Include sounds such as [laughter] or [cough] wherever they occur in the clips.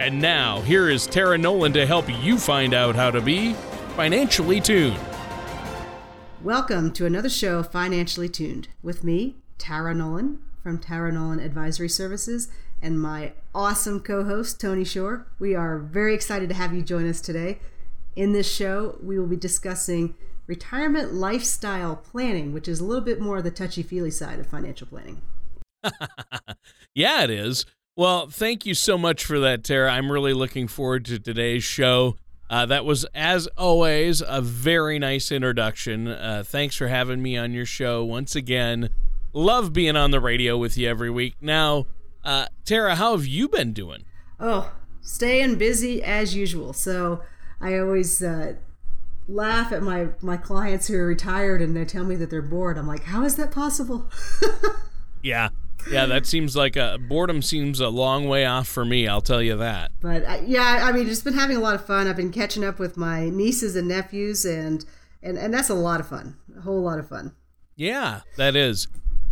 And now, here is Tara Nolan to help you find out how to be financially tuned. Welcome to another show, Financially Tuned, with me, Tara Nolan from Tara Nolan Advisory Services, and my awesome co host, Tony Shore. We are very excited to have you join us today. In this show, we will be discussing retirement lifestyle planning, which is a little bit more of the touchy feely side of financial planning. [laughs] yeah, it is. Well, thank you so much for that, Tara. I'm really looking forward to today's show. Uh, that was, as always, a very nice introduction. Uh, thanks for having me on your show once again. Love being on the radio with you every week. Now, uh, Tara, how have you been doing? Oh, staying busy as usual. So I always uh, laugh at my my clients who are retired and they tell me that they're bored. I'm like, how is that possible? [laughs] yeah, yeah, that seems like a boredom seems a long way off for me. I'll tell you that. But uh, yeah, I mean, just been having a lot of fun. I've been catching up with my nieces and nephews, and and and that's a lot of fun. A whole lot of fun. Yeah, that is.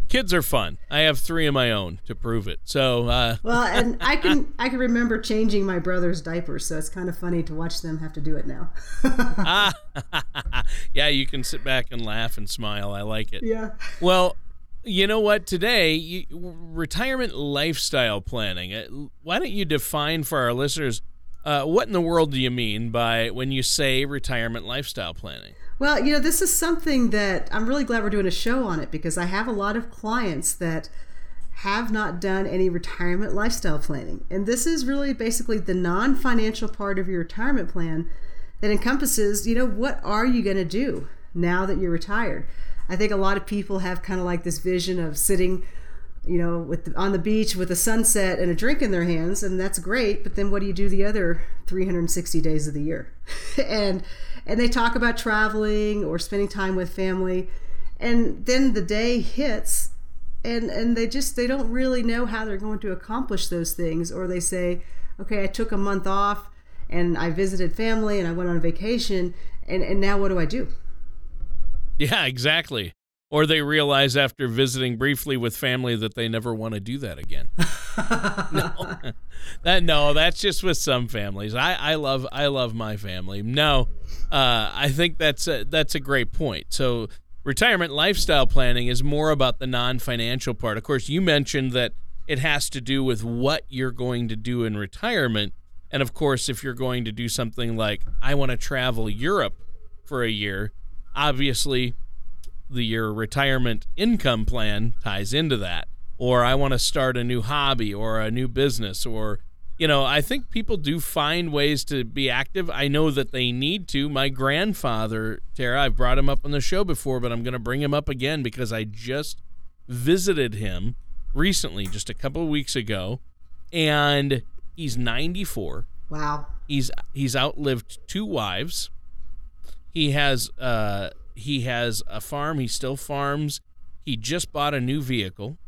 Kids are fun. I have three of my own to prove it. So uh... [laughs] well, and I can I can remember changing my brother's diapers, so it's kind of funny to watch them have to do it now. ah, [laughs] [laughs] yeah, you can sit back and laugh and smile. I like it. Yeah. Well, you know what? Today, you, retirement lifestyle planning. Uh, why don't you define for our listeners uh, what in the world do you mean by when you say retirement lifestyle planning? Well, you know, this is something that I'm really glad we're doing a show on it because I have a lot of clients that have not done any retirement lifestyle planning. And this is really basically the non financial part of your retirement plan that encompasses, you know, what are you going to do now that you're retired? I think a lot of people have kind of like this vision of sitting, you know, with the, on the beach with a sunset and a drink in their hands, and that's great. But then what do you do the other 360 days of the year? [laughs] and and they talk about traveling or spending time with family, and then the day hits, and and they just they don't really know how they're going to accomplish those things, or they say, okay, I took a month off and I visited family and I went on vacation, and and now what do I do? Yeah, exactly. Or they realize after visiting briefly with family that they never want to do that again. [laughs] no, [laughs] that no, that's just with some families. I, I love I love my family. No, uh, I think that's a, that's a great point. So retirement lifestyle planning is more about the non-financial part. Of course, you mentioned that it has to do with what you're going to do in retirement, and of course, if you're going to do something like I want to travel Europe for a year obviously the your retirement income plan ties into that. Or i want to start a new hobby or a new business or you know i think people do find ways to be active. I know that they need to. My grandfather tara i've brought him up on the show before but i'm going to bring him up again because i just visited him recently just a couple of weeks ago and he's 94 wow. He's he's outlived two wives he has uh he has a farm. He still farms. He just bought a new vehicle.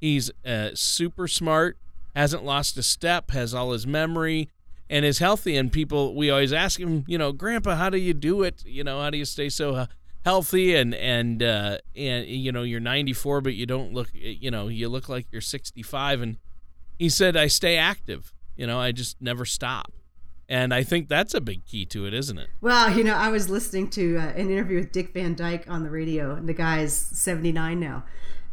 He's uh, super smart. Hasn't lost a step. Has all his memory and is healthy. And people, we always ask him, you know, Grandpa, how do you do it? You know, how do you stay so uh, healthy? And and uh, and you know, you're 94, but you don't look, you know, you look like you're 65. And he said, I stay active. You know, I just never stop. And I think that's a big key to it, isn't it? Well, you know, I was listening to uh, an interview with Dick Van Dyke on the radio, and the guy's 79 now.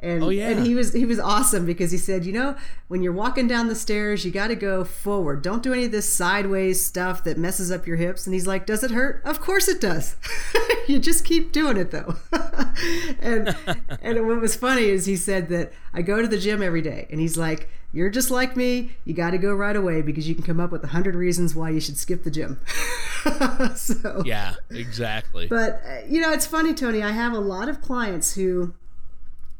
And, oh, yeah. and he was he was awesome because he said, you know, when you're walking down the stairs, you got to go forward. Don't do any of this sideways stuff that messes up your hips. And he's like, does it hurt? Of course it does. [laughs] you just keep doing it though. [laughs] and and what was funny is he said that I go to the gym every day, and he's like, you're just like me. You got to go right away because you can come up with a hundred reasons why you should skip the gym. [laughs] so yeah, exactly. But uh, you know, it's funny, Tony. I have a lot of clients who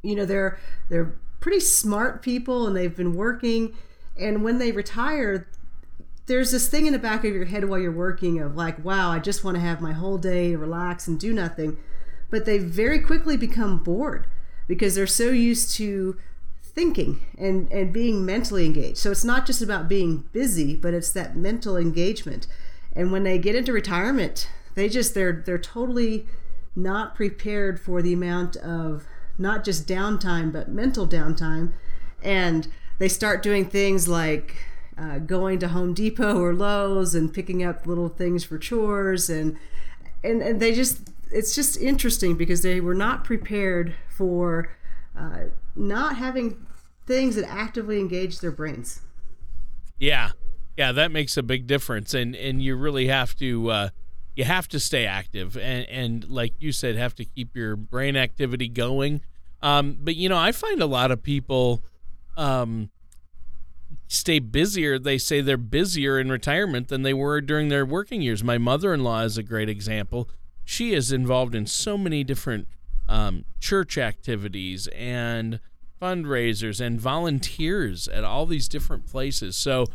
you know they're they're pretty smart people and they've been working and when they retire there's this thing in the back of your head while you're working of like, wow, I just want to have my whole day relax and do nothing. But they very quickly become bored because they're so used to thinking and, and being mentally engaged. So it's not just about being busy, but it's that mental engagement. And when they get into retirement, they just they're they're totally not prepared for the amount of not just downtime but mental downtime and they start doing things like uh, going to Home Depot or Lowe's and picking up little things for chores and and, and they just it's just interesting because they were not prepared for uh, not having things that actively engage their brains. Yeah, yeah, that makes a big difference, and and you really have to uh, you have to stay active, and and like you said, have to keep your brain activity going. Um, but you know, I find a lot of people um, stay busier. They say they're busier in retirement than they were during their working years. My mother-in-law is a great example. She is involved in so many different um, church activities and fundraisers and volunteers at all these different places. So,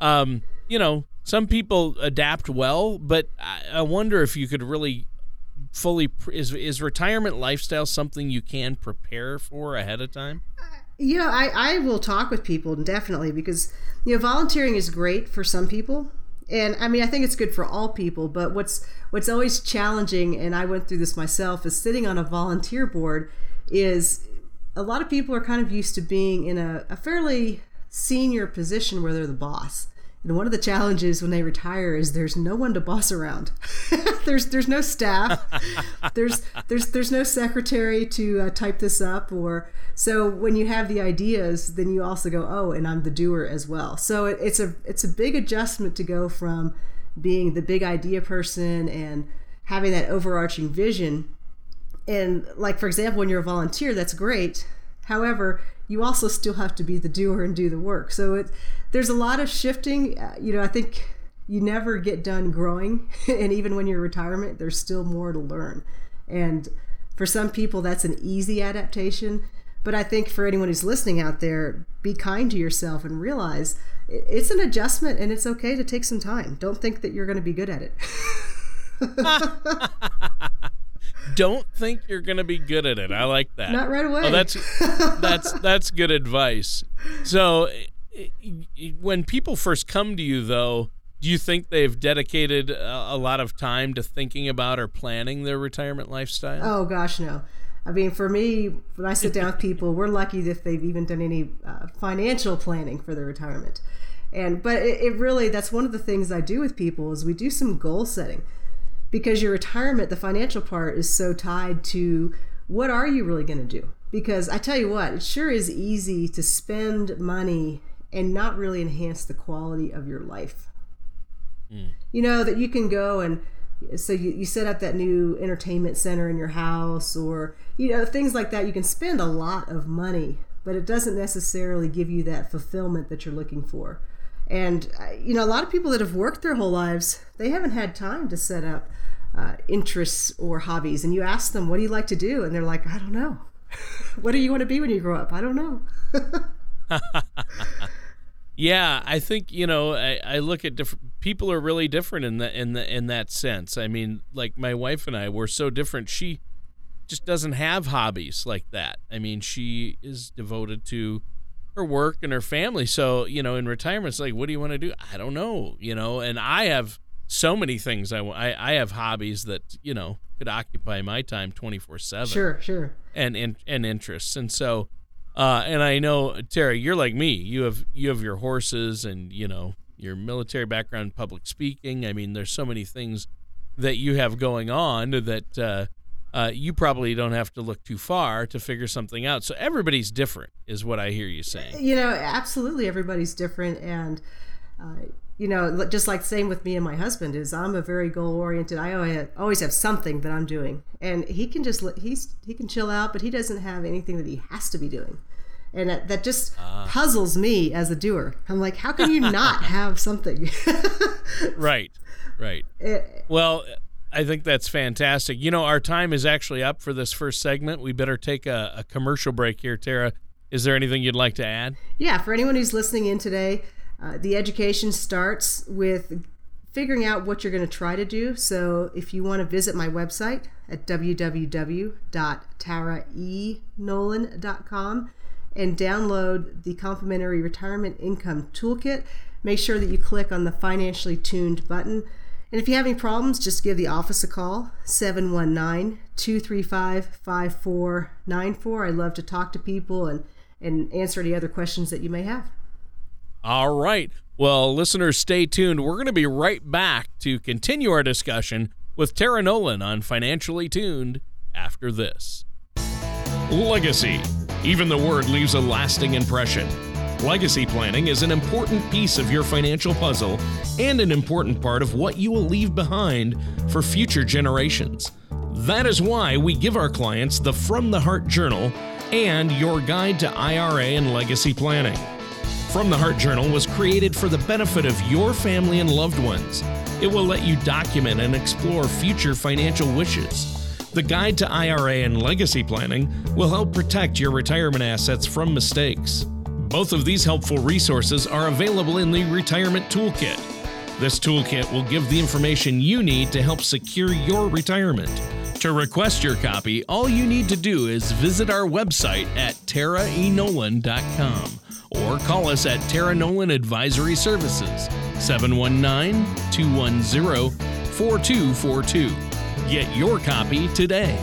um, you know, some people adapt well, but I, I wonder if you could really fully is is retirement lifestyle something you can prepare for ahead of time? You know, I, I will talk with people definitely because you know volunteering is great for some people, and I mean I think it's good for all people. But what's what's always challenging, and I went through this myself, is sitting on a volunteer board. Is a lot of people are kind of used to being in a, a fairly senior position where they're the boss. And one of the challenges when they retire is there's no one to boss around. [laughs] there's there's no staff. [laughs] there's there's there's no secretary to uh, type this up or so when you have the ideas, then you also go, oh, and I'm the doer as well. So it, it's a it's a big adjustment to go from being the big idea person and having that overarching vision and like for example when you're a volunteer that's great however you also still have to be the doer and do the work. So it there's a lot of shifting. Uh, you know i think you never get done growing [laughs] and even when you're retirement there's still more to learn. And for some people that's an easy adaptation. But i think for anyone who's listening out there be kind to yourself and realize it's an adjustment and it's okay to take some time. Don't think that you're going to be good at it [laughs] [laughs] don't think you're going to be good at it. I like that. Not right away. Oh, that's [laughs] that's that's good advice. So, when people first come to you, though, do you think they've dedicated a, lot of time to thinking about or planning their retirement lifestyle? Oh gosh, no. I mean, for me, when I sit down with people, we're lucky if they've even done any uh, financial planning for their retirement. And but it, it really that's one of the things I do with people is we do some goal setting because your retirement, the financial part, is so tied to what are you really going to do? Because I tell you what, it sure is easy to spend money and not really enhance the quality of your life. Mm. You know, that you can go and so you, you set up that new entertainment center in your house or, you know, things like that. You can spend a lot of money, but it doesn't necessarily give you that fulfillment that you're looking for. And, uh, you know, a lot of people that have worked their whole lives, they haven't had time to set up uh, interests or hobbies. And you ask them, what do you like to do? And they're like, I don't know. [laughs] what do you want to be when you grow up? I don't know. [laughs] yeah, I think, you know, I, I look at different people are really different in that in the in that sense. I mean, like my wife and I were so different. She just doesn't have hobbies like that. I mean, she is devoted to her work and her family. So, you know, in retirement, it's like, what do you want to do? I don't know, you know, and I have so many things I, I, I have hobbies that, you know, could occupy my time 24 7. Sure, sure. And, and, and interests. And so, uh, and I know, Terry, you're like me. You have, you have your horses and, you know, your military background, public speaking. I mean, there's so many things that you have going on that, uh, uh, you probably don't have to look too far to figure something out. So everybody's different, is what I hear you saying. You know, absolutely, everybody's different, and uh, you know, just like same with me and my husband is I'm a very goal oriented. I always have something that I'm doing, and he can just he's he can chill out, but he doesn't have anything that he has to be doing. And that, that just uh. puzzles me as a doer. I'm like, how can you not [laughs] have something? [laughs] right, right. It, well, I think that's fantastic. You know, our time is actually up for this first segment. We better take a, a commercial break here, Tara. Is there anything you'd like to add? Yeah, for anyone who's listening in today, Uh, the education starts with figuring out what you're going to try to do. So if you want to visit my website at www.taraenolan.com and download the complimentary retirement income toolkit, make sure that you click on the financially tuned button. And if you have any problems, just give the office a call, 719 235 5494. I love to talk to people and, and answer any other questions that you may have. All right. Well, listeners, stay tuned. We're going to be right back to continue our discussion with Tara Nolan on Financially Tuned after this. Legacy. Even the word leaves a lasting impression. Legacy planning is an important piece of your financial puzzle and an important part of what you will leave behind for future generations. That is why we give our clients the From the Heart Journal and your guide to IRA and legacy planning. From the Heart Journal was created for the benefit of your family and loved ones. It will let you document and explore future financial wishes. The Guide to IRA and Legacy Planning will help protect your retirement assets from mistakes. Both of these helpful resources are available in the Retirement Toolkit. This toolkit will give the information you need to help secure your retirement. To request your copy, all you need to do is visit our website at taraenolan.com or call us at Tara Nolan Advisory Services, 719 210 4242. Get your copy today.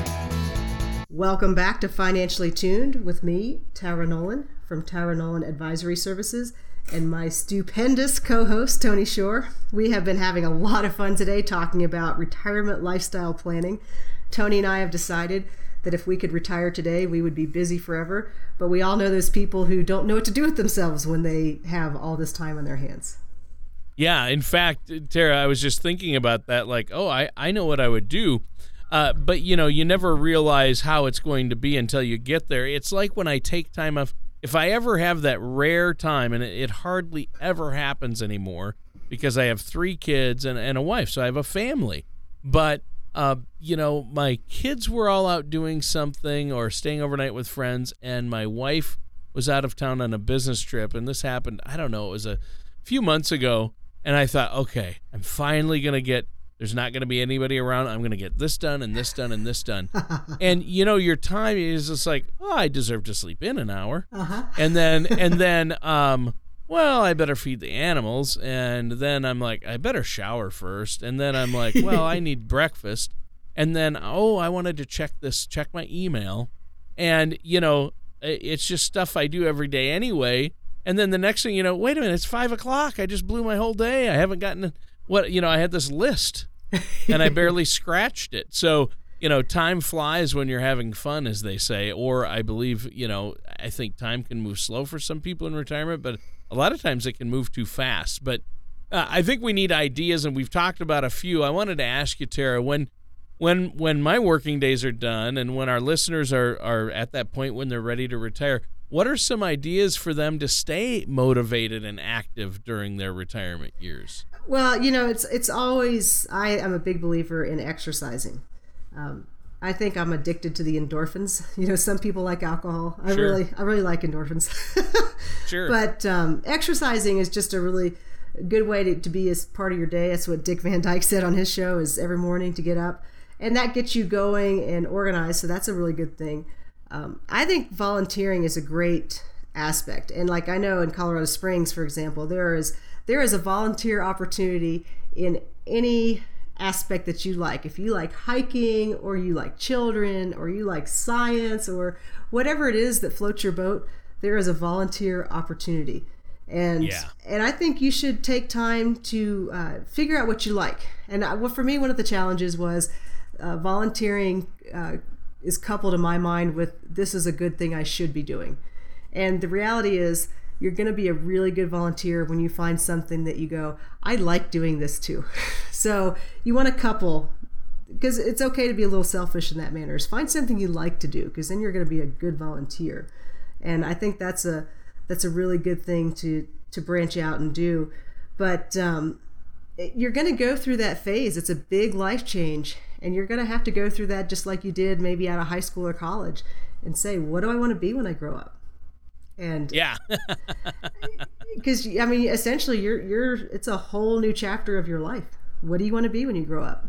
Welcome back to Financially Tuned with me, Tara Nolan from Tara Nolan Advisory Services, and my stupendous co host, Tony Shore. We have been having a lot of fun today talking about retirement lifestyle planning. Tony and I have decided that if we could retire today, we would be busy forever. But we all know those people who don't know what to do with themselves when they have all this time on their hands. Yeah, in fact, Tara, I was just thinking about that. Like, oh, I, I know what I would do. Uh, but, you know, you never realize how it's going to be until you get there. It's like when I take time off. If I ever have that rare time, and it, it hardly ever happens anymore because I have three kids and, and a wife, so I have a family. But uh, you know, my kids were all out doing something or staying overnight with friends, and my wife was out of town on a business trip. And this happened, I don't know, it was a few months ago. And I thought, okay, I'm finally going to get, there's not going to be anybody around. I'm going to get this done and this done and this done. [laughs] and, you know, your time is just like, oh, I deserve to sleep in an hour. Uh-huh. And then, and then, um, well, I better feed the animals. And then I'm like, I better shower first. And then I'm like, well, I [laughs] need breakfast. And then, oh, I wanted to check this, check my email. And, you know, it's just stuff I do every day anyway. And then the next thing you know, wait a minute, it's five o'clock. I just blew my whole day. I haven't gotten what, you know, I had this list [laughs] and I barely scratched it. So, you know, time flies when you're having fun, as they say. Or I believe, you know, I think time can move slow for some people in retirement, but a lot of times it can move too fast. But uh, I think we need ideas, and we've talked about a few. I wanted to ask you, Tara, when when when my working days are done, and when our listeners are are at that point when they're ready to retire, what are some ideas for them to stay motivated and active during their retirement years? Well, you know, it's it's always I am a big believer in exercising. Um, I think I'm addicted to the endorphins. [laughs] You know, some people like alcohol. I sure. really, I really like endorphins. [laughs] sure. But um, exercising is just a really good way to, to be as part of your day. That's what Dick Van Dyke said on his show: is every morning to get up, and that gets you going and organized. So that's a really good thing. Um, I think volunteering is a great aspect, and like I know in Colorado Springs, for example, there is there is a volunteer opportunity in any aspect that you like. If you like hiking or you like children or you like science or whatever it is that floats your boat, there is a volunteer opportunity. And yeah. and I think you should take time to uh, figure out what you like. And I, well, for me, one of the challenges was uh, volunteering uh, is coupled in my mind with this is a good thing I should be doing. And the reality is you're going to be a really good volunteer when you find something that you go, I like doing this too. [laughs] so you want to couple because it's okay to be a little selfish in that manner. Is find something you like to do because then you're going to be a good volunteer. And I think that's a that's a really good thing to to branch out and do. But um, you're going to go through that phase. It's a big life change, and you're going to have to go through that just like you did maybe out of high school or college, and say, what do I want to be when I grow up? And yeah, [laughs] because I mean, essentially, you're you're it's a whole new chapter of your life. What do you want to be when you grow up?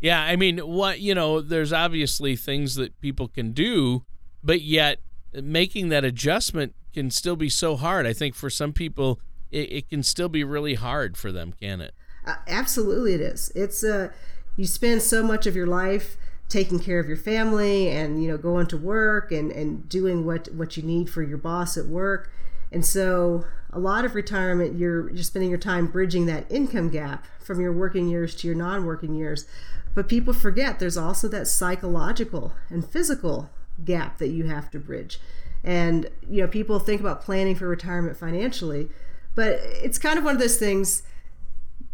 Yeah, I mean, what you know, there's obviously things that people can do, but yet making that adjustment can still be so hard. I think for some people, it, it can still be really hard for them, can it? Uh, absolutely, it is. It's uh, you spend so much of your life taking care of your family and you know going to work and and doing what what you need for your boss at work. And so a lot of retirement you're you're spending your time bridging that income gap from your working years to your non-working years. But people forget there's also that psychological and physical gap that you have to bridge. And you know people think about planning for retirement financially but it's kind of one of those things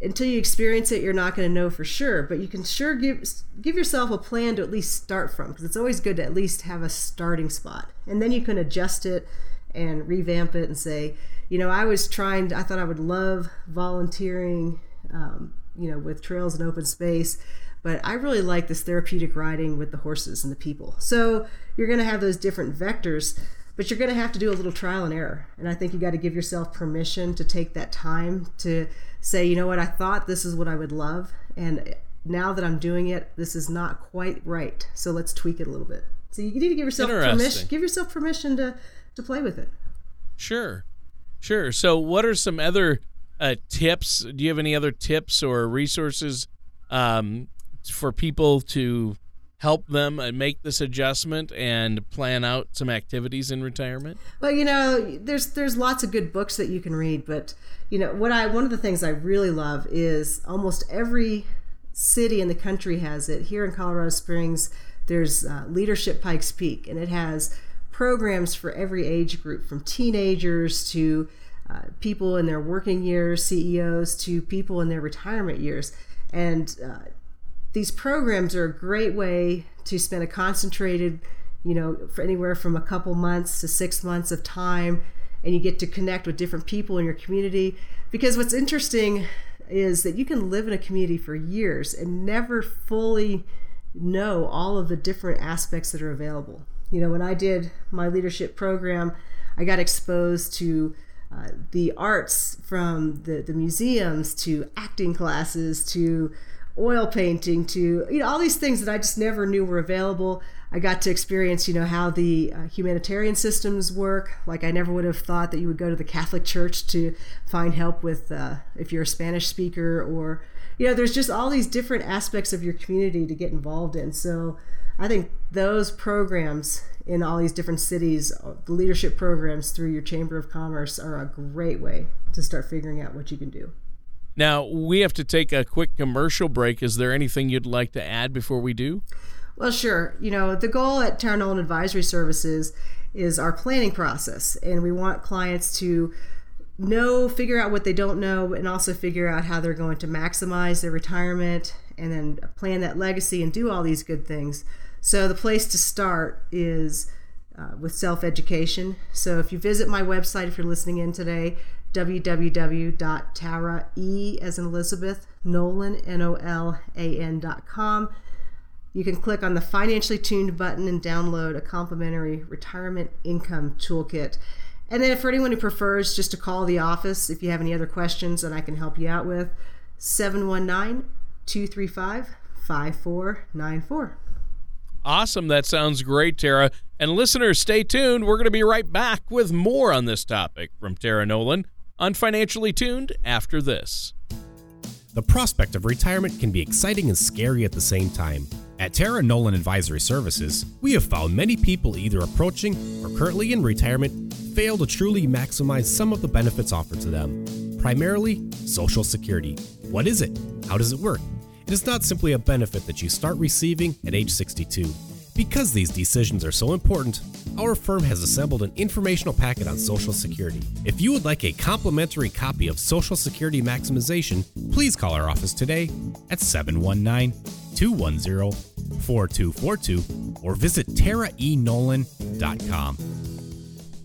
until you experience it, you're not going to know for sure. But you can sure give give yourself a plan to at least start from, because it's always good to at least have a starting spot, and then you can adjust it and revamp it and say, you know, I was trying. I thought I would love volunteering, um, you know, with trails and open space. But I really like this therapeutic riding with the horses and the people. So you're going to have those different vectors but you're going to have to do a little trial and error. And I think you got to give yourself permission to take that time to say, you know what, I thought this is what I would love. And now that I'm doing it, this is not quite right. So let's tweak it a little bit. So you need to give yourself permission. Give yourself permission to to play with it. Sure, sure. So what are some other uh, tips? Do you have any other tips or resources um, for people to help them uh, make this adjustment and plan out some activities in retirement? Well, you know, there's there's lots of good books that you can read, but you know, what I one of the things I really love is almost every city in the country has it. Here in Colorado Springs, there's uh, Leadership Pikes Peak, and it has programs for every age group, from teenagers to uh, people in their working years, CEOs, to people in their retirement years, and uh, these programs are a great way to spend a concentrated, you know, for anywhere from a couple months to six months of time, and you get to connect with different people in your community. Because what's interesting is that you can live in a community for years and never fully know all of the different aspects that are available. You know, when I did my leadership program, I got exposed to uh, the arts from the, the museums to acting classes to oil painting to you know all these things that I just never knew were available. I got to experience you know how the uh, humanitarian systems work. Like I never would have thought that you would go to the Catholic Church to find help with uh, if you're a Spanish speaker or you know there's just all these different aspects of your community to get involved in. So I think those programs in all these different cities, uh, the leadership programs through your Chamber of Commerce are a great way to start figuring out what you can do. Now, we have to take a quick commercial break. Is there anything you'd like to add before we do? Well, sure. You know, the goal at Tara Nolan Advisory Services is our planning process, and we want clients to know, figure out what they don't know, and also figure out how they're going to maximize their retirement and then plan that legacy and do all these good things. So, the place to start is uh, with self education. So, if you visit my website, if you're listening in today, www.tara, as in Elizabeth, Nolan, N-O-L-A-N.com. You can click on the Financially Tuned button and download a complimentary retirement income toolkit. And then for anyone who prefers just to call the office if you have any other questions that I can help you out with, 719 235 5494. Awesome. That sounds great, Tara. And listeners, stay tuned. We're going to be right back with more on this topic from Tara Nolan on Financially Tuned after this. The prospect of retirement can be exciting and scary at the same time. At Tara Nolan Advisory Services, we have found many people either approaching or currently in retirement fail to truly maximize some of the benefits offered to them. Primarily, Social Security. What is it? How does it work? It is not simply a benefit that you start receiving at age 62. Because these decisions are so important, our firm has assembled an informational packet on Social Security. If you would like a complimentary copy of Social Security Maximization, please call our office today at 719 210 4242 or visit taraenolan.com.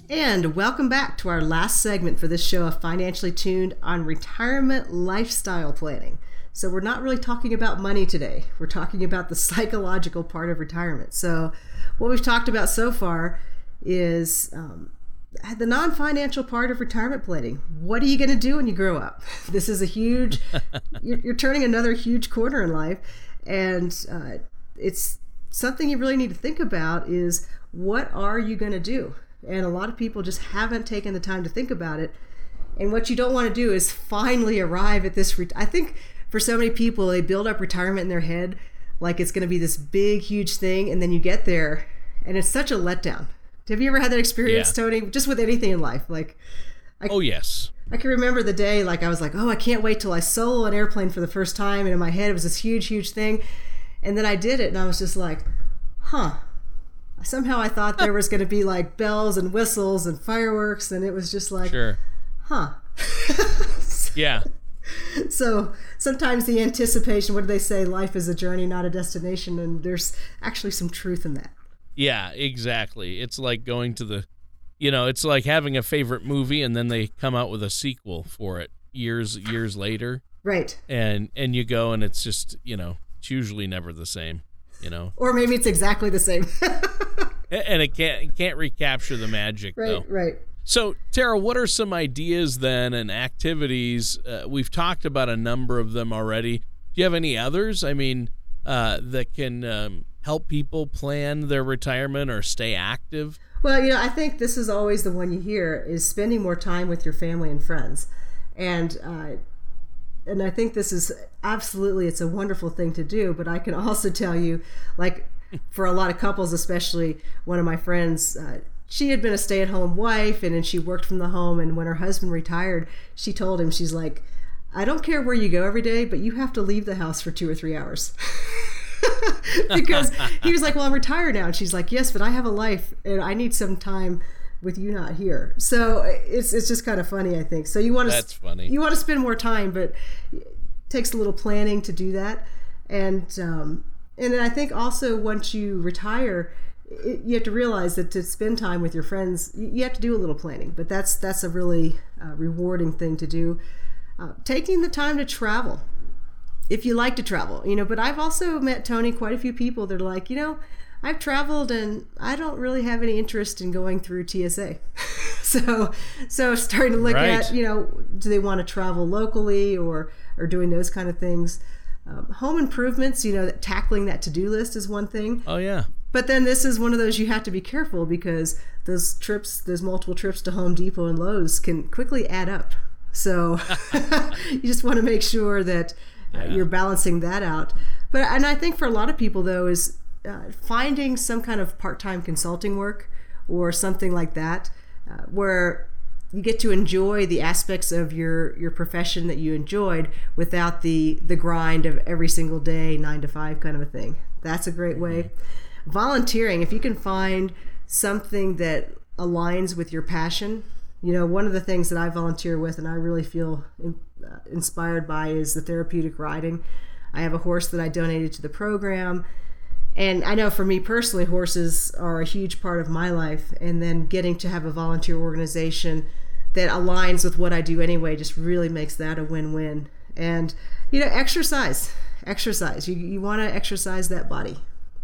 And welcome back to our last segment for this show of Financially Tuned on retirement lifestyle planning. So we're not really talking about money today. We're talking about the [laughs] psychological part of retirement. So what we've talked about so far is um, the non-financial part of retirement planning. What are you going to do when you grow up? [laughs] This is a huge. [laughs] you're, you're, turning another huge corner in life, and uh, it's something you really need to think about. Is what are you going to do? And a lot of people just haven't taken the time to think about it. And what you don't want to do is finally arrive at this. Re- I think for so many people, they build up retirement in their head like it's going to be this big, huge thing, and then you get there, and it's such a letdown have you ever had that experience, yeah. Tony? Just with anything in life, like. I, oh yes. I can remember the day, like I was like, oh, I can't wait till I solo an airplane for the first time, and in my head it was this huge, huge thing, and then I did it, and I was just like, huh. Somehow I thought there was going to be like bells and whistles and fireworks, and it was just like, sure, huh. [laughs] yeah. [laughs] So sometimes the anticipation, what do they say? Life is a journey, not a destination, and there's actually some truth in that. Yeah, exactly. It's like going to the, you know, it's like having a favorite movie and then they come out with a sequel for it years years later. Right. And and you go and it's just you know it's usually never the same, you know. Or maybe it's exactly the same. [laughs] and it can't it can't recapture the magic. Right. Though. Right. So, Tara, what are some ideas then and activities? Uh, we've talked about a number of them already. Do you have any others? I mean, uh, that can um, help people plan their retirement or stay active? Well, you know, I think this is always the one you hear is spending more time with your family and friends, and uh, and I think this is absolutely it's a wonderful thing to do. But I can also tell you, like for a lot of couples, especially one of my friends. Uh, she had been a stay-at-home wife and then she worked from the home and when her husband retired she told him she's like i don't care where you go every day but you have to leave the house for two or three hours [laughs] because he was like, "Well, I'm retired now," and she's like, "Yes, but I have a life, and I need some time." with you not here. So it's it's just kind of funny, I think. So you want to That's funny. You want to spend more time, but it takes a little planning to do that. And um, and then I think also once you retire, it, you have to realize that to spend time with your friends, you have to do a little planning. But that's that's a really uh, rewarding thing to do. Uh, taking the time to travel if you like to travel, you know. But I've also met Tony quite a few people that are like, you know, I've traveled and I don't really have any interest in going through TSA. [laughs] so, so starting to look right. at, you know, do they want to travel locally or or doing those kind of things. Um, home improvements, you know, that tackling that to do list is one thing. Oh yeah. But then this is one of those you have to be careful because those trips, those multiple trips to Home Depot and Lowe's can quickly add up. So [laughs] you just want to make sure that yeah. uh, you're balancing that out. But and I think for a lot of people though is uh, finding some kind of part-time consulting work or something like that, uh, where you get to enjoy the aspects of your your profession that you enjoyed without the the grind of every single day nine to five kind of a thing. That's a great way. Mm-hmm. Volunteering, if you can find something that aligns with your passion. You know, one of the things that I volunteer with and I really feel uh, inspired by is the therapeutic riding. I have a horse that I donated to the program. And I know for me personally, horses are a huge part of my life. And then getting to have a volunteer organization that aligns with what I do anyway just really makes that a win win. And, you know, exercise. Exercise. You, you want to exercise that body.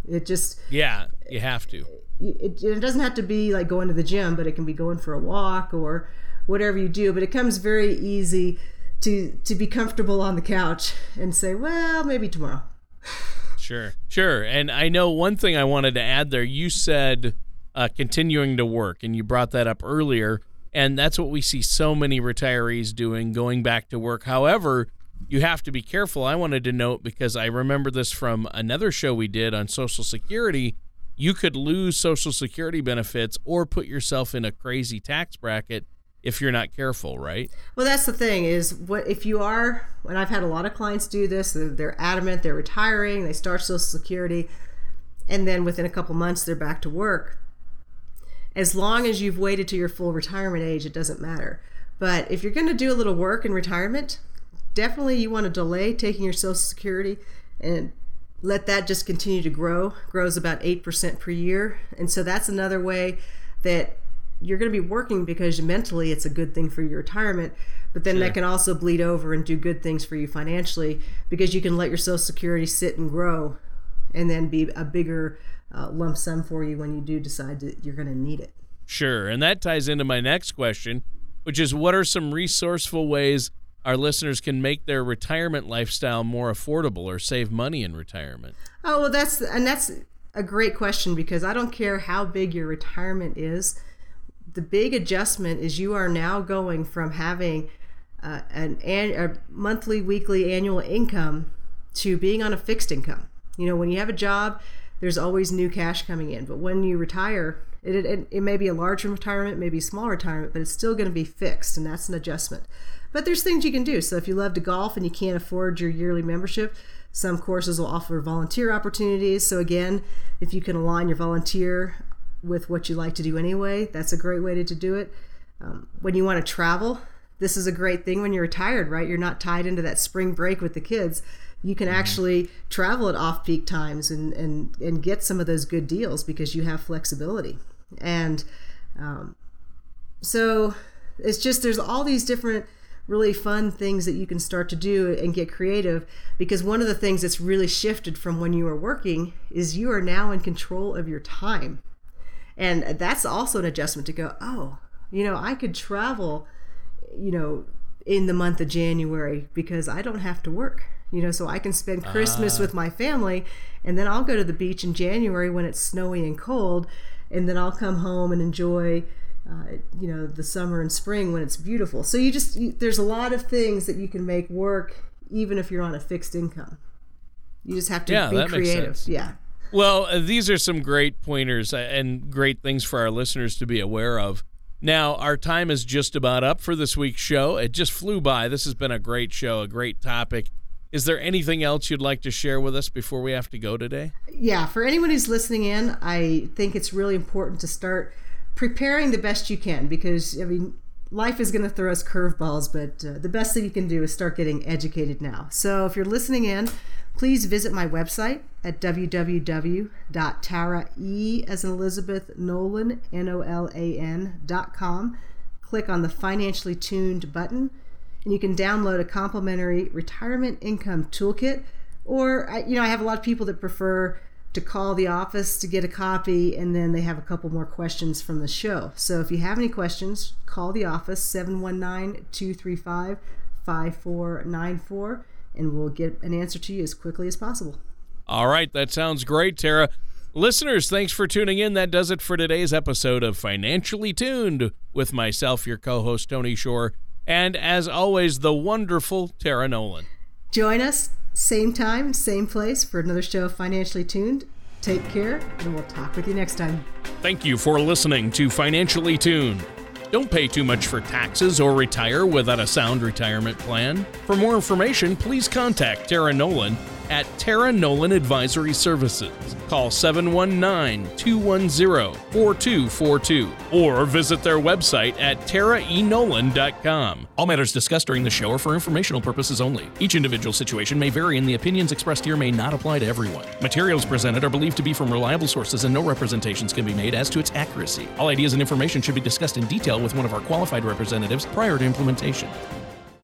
It just. Yeah, you have to. It, it doesn't have to be like going to the gym, but it can be going for a walk or whatever you do. But it comes very easy to to be comfortable on the couch and say, well, maybe tomorrow. [laughs] Sure, sure. And I know one thing I wanted to add there. You said uh, continuing to work, and you brought that up earlier, and that's what we see so many retirees doing, going back to work. However, you have to be careful. I wanted to note because I remember this from another show we did on Social Security. You could lose Social Security benefits or put yourself in a crazy tax bracket if you're not careful, right? Well, that's the thing is what if you are, and I've had a lot of clients do this, they're, they're adamant, they're retiring, they start Social Security, and then within a couple months they're back to work. As long as you've waited to your full retirement age, it doesn't matter. But if you're going to do a little work in retirement, definitely you want to delay taking your Social Security and let that just continue to grow. Grows about 8% per year. And so that's another way that you're going to be working because mentally it's a good thing for your retirement but then sure. that can also bleed over and do good things for you financially because you can let your social security sit and grow and then be a bigger uh, lump sum for you when you do decide that you're going to need it Sure. And that ties into my next question, which is what are some resourceful ways our listeners can make their retirement lifestyle more affordable or save money in retirement? Oh, well, that's, and that's a great question because I don't care how big your retirement is. The big adjustment is you are now going from having uh, an, an a monthly, weekly, annual income to being on a fixed income. You know, when you have a job, there's always new cash coming in. But when you retire, it, it, it may be a larger retirement, maybe a small retirement, but it's still going to be fixed, and that's an adjustment. But there's things you can do. So if you love to golf and you can't afford your yearly membership, some courses will offer volunteer opportunities. So again, if you can align your volunteer with what you like to do anyway, that's a great way to, to do it. Um, when you want to travel, this is a great thing when you're retired, right? You're not tied into that spring break with the kids you can mm-hmm. actually travel at off peak times and, and, and get some of those good deals because you have flexibility. And um, so it's just there's all these different really fun things that you can start to do and get creative because one of the things that's really shifted from when you were working is you are now in control of your time. And that's also an adjustment to go, oh, you know, I could travel, you know, in the month of January because I don't have to work you know, so I can spend ah. Christmas with my family and then I'll go to the beach in January when it's snowy and cold and then I'll come home and enjoy uh, you know the summer and spring when it's beautiful so you just you, there's a lot of things that you can make work even if you're on a fixed income you just have to yeah, be creative yeah well uh, these are some great pointers uh, and great things for our listeners to be aware of now, our time is just about up for this week's show. It just flew by. This has been a great show, a great topic. Is there anything else you'd like to share with us before we have to go today? Yeah, for anyone who's listening in, I think it's really important to start preparing the best you can because, I mean, life is going to throw us curveballs, but uh, the best thing you can do is start getting educated now. So if you're listening in, please visit my website at www.tara, E as in Elizabeth, Nolan, N O L A N dot com. Click on the financially tuned button and you can download a complimentary retirement income toolkit. Or, you know, I have a lot of people that prefer to call the office to get a copy and then they have a couple more questions from the show. So if you have any questions, call the office 719 235 5494 and we'll get an answer to you as quickly as possible. All right, that sounds great, Tara. Listeners, thanks for tuning in. That does it for today's episode of Financially Tuned with myself, your co host, Tony Shore and as always, the wonderful Tara Nolan. Join us, same time, same place, for another show of Financially Tuned. Take care, and we'll talk with you next time. Thank you for listening to Financially Tuned. Don't pay too much for taxes or retire without a sound retirement plan. For more information, please contact Tara Nolan at Tara Nolan Advisory Services. Call 719 210 4242 or visit their website at taraenolan.com. All matters discussed during the show are for informational purposes only. Each individual situation may vary, and the opinions expressed here may not apply to everyone. Materials presented are believed to be from reliable sources, and no representations can be made as to its accuracy. All ideas and information should be discussed in detail with one of our qualified representatives prior to implementation.